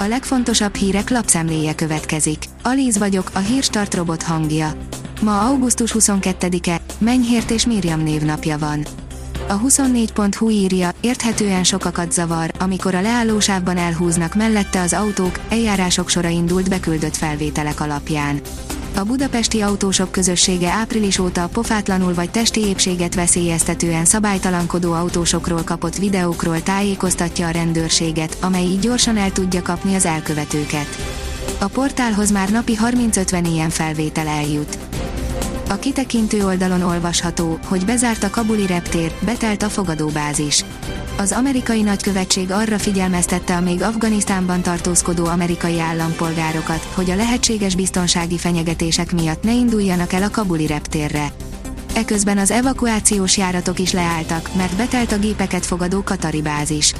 A legfontosabb hírek lapszemléje következik. Alíz vagyok, a hírstart robot hangja. Ma augusztus 22-e, Menyhért és Miriam névnapja van. A 24.hu írja, érthetően sokakat zavar, amikor a leállósávban elhúznak mellette az autók, eljárások sora indult beküldött felvételek alapján. A budapesti autósok közössége április óta pofátlanul vagy testi épséget veszélyeztetően szabálytalankodó autósokról kapott videókról tájékoztatja a rendőrséget, amely így gyorsan el tudja kapni az elkövetőket. A portálhoz már napi 30-50 ilyen felvétel eljut. A kitekintő oldalon olvasható, hogy bezárt a kabuli reptér, betelt a fogadóbázis. Az amerikai nagykövetség arra figyelmeztette a még Afganisztánban tartózkodó amerikai állampolgárokat, hogy a lehetséges biztonsági fenyegetések miatt ne induljanak el a kabuli reptérre. Eközben az evakuációs járatok is leálltak, mert betelt a gépeket fogadó Katari bázis.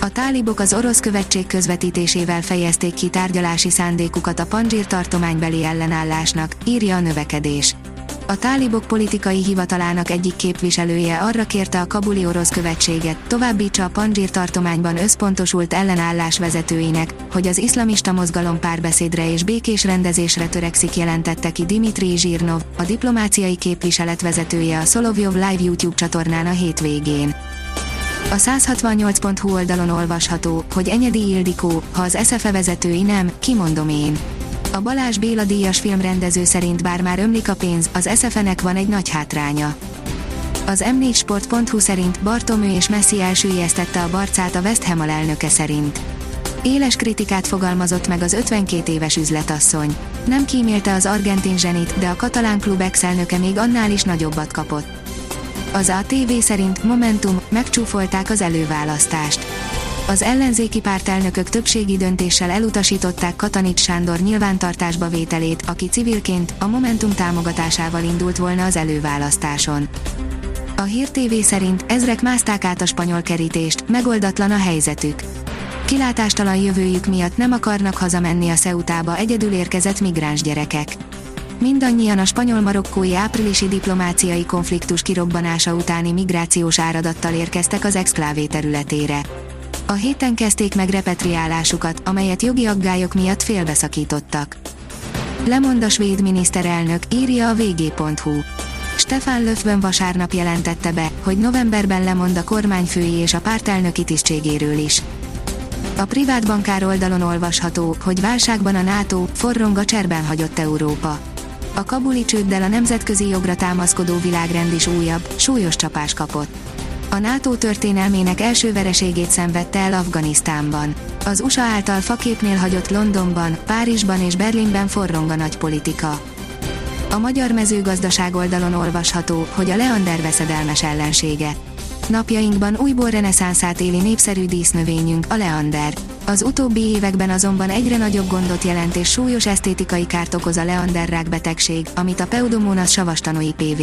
A tálibok az orosz követség közvetítésével fejezték ki tárgyalási szándékukat a Panzsír tartománybeli ellenállásnak, írja a növekedés. A tálibok politikai hivatalának egyik képviselője arra kérte a kabuli orosz követséget, továbbítsa a Panzsír tartományban összpontosult ellenállás vezetőinek, hogy az iszlamista mozgalom párbeszédre és békés rendezésre törekszik jelentette ki Dimitri Zsirnov, a diplomáciai képviselet vezetője a Szolovjov Live YouTube csatornán a hétvégén. A 168.hu oldalon olvasható, hogy Enyedi Ildikó, ha az SFE vezetői nem, kimondom én. A Balázs Béla díjas filmrendező szerint bár már ömlik a pénz, az SFE-nek van egy nagy hátránya. Az m4sport.hu szerint Bartomő és Messi elsüllyesztette a barcát a West Ham alelnöke szerint. Éles kritikát fogalmazott meg az 52 éves üzletasszony. Nem kímélte az argentin zsenit, de a katalán klub ex-elnöke még annál is nagyobbat kapott. Az ATV szerint Momentum megcsúfolták az előválasztást. Az ellenzéki pártelnökök többségi döntéssel elutasították Katanics Sándor nyilvántartásba vételét, aki civilként a Momentum támogatásával indult volna az előválasztáson. A Hír TV szerint ezrek mászták át a spanyol kerítést, megoldatlan a helyzetük. Kilátástalan jövőjük miatt nem akarnak hazamenni a Ceutába egyedül érkezett migráns gyerekek mindannyian a spanyol-marokkói áprilisi diplomáciai konfliktus kirobbanása utáni migrációs áradattal érkeztek az exklávé területére. A héten kezdték meg repatriálásukat, amelyet jogi aggályok miatt félbeszakítottak. Lemond a svéd miniszterelnök, írja a vg.hu. Stefan Löfven vasárnap jelentette be, hogy novemberben lemond a kormányfői és a pártelnöki tisztségéről is. A privát bankár oldalon olvasható, hogy válságban a NATO, forrong a cserben hagyott Európa. A kabuli csőddel a nemzetközi jogra támaszkodó világrend is újabb, súlyos csapás kapott. A NATO történelmének első vereségét szenvedte el Afganisztánban. Az USA által faképnél hagyott Londonban, Párizsban és Berlinben forrong a nagy politika. A magyar mezőgazdaság oldalon olvasható, hogy a Leander veszedelmes ellensége. Napjainkban újból reneszánszát éli népszerű dísznövényünk, a Leander. Az utóbbi években azonban egyre nagyobb gondot jelent és súlyos esztétikai kárt okoz a Leander betegség, amit a Peudomonas savastanoi PV.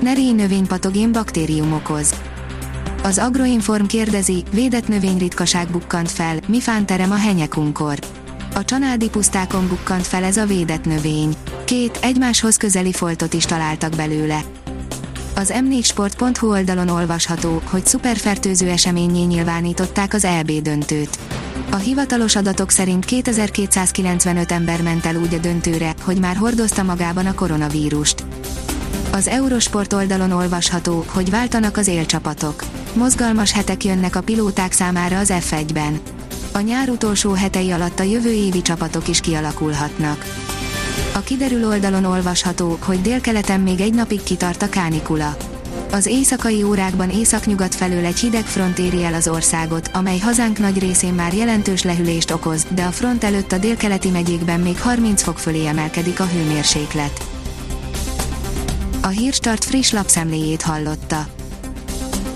Neri növénypatogén baktérium okoz. Az Agroinform kérdezi, védett növényritkaság bukkant fel, mi fánterem a henyekunkor. A csanádi pusztákon bukkant fel ez a védett növény. Két, egymáshoz közeli foltot is találtak belőle. Az m4sport.hu oldalon olvasható, hogy szuperfertőző eseményé nyilvánították az EB döntőt. A hivatalos adatok szerint 2295 ember ment el úgy a döntőre, hogy már hordozta magában a koronavírust. Az Eurosport oldalon olvasható, hogy váltanak az élcsapatok. Mozgalmas hetek jönnek a pilóták számára az F1-ben. A nyár utolsó hetei alatt a jövő évi csapatok is kialakulhatnak. A kiderül oldalon olvasható, hogy délkeleten még egy napig kitart a kánikula. Az éjszakai órákban északnyugat felől egy hideg front éri el az országot, amely hazánk nagy részén már jelentős lehűlést okoz, de a front előtt a délkeleti megyékben még 30 fok fölé emelkedik a hőmérséklet. A Hírstart friss lapszemléjét hallotta.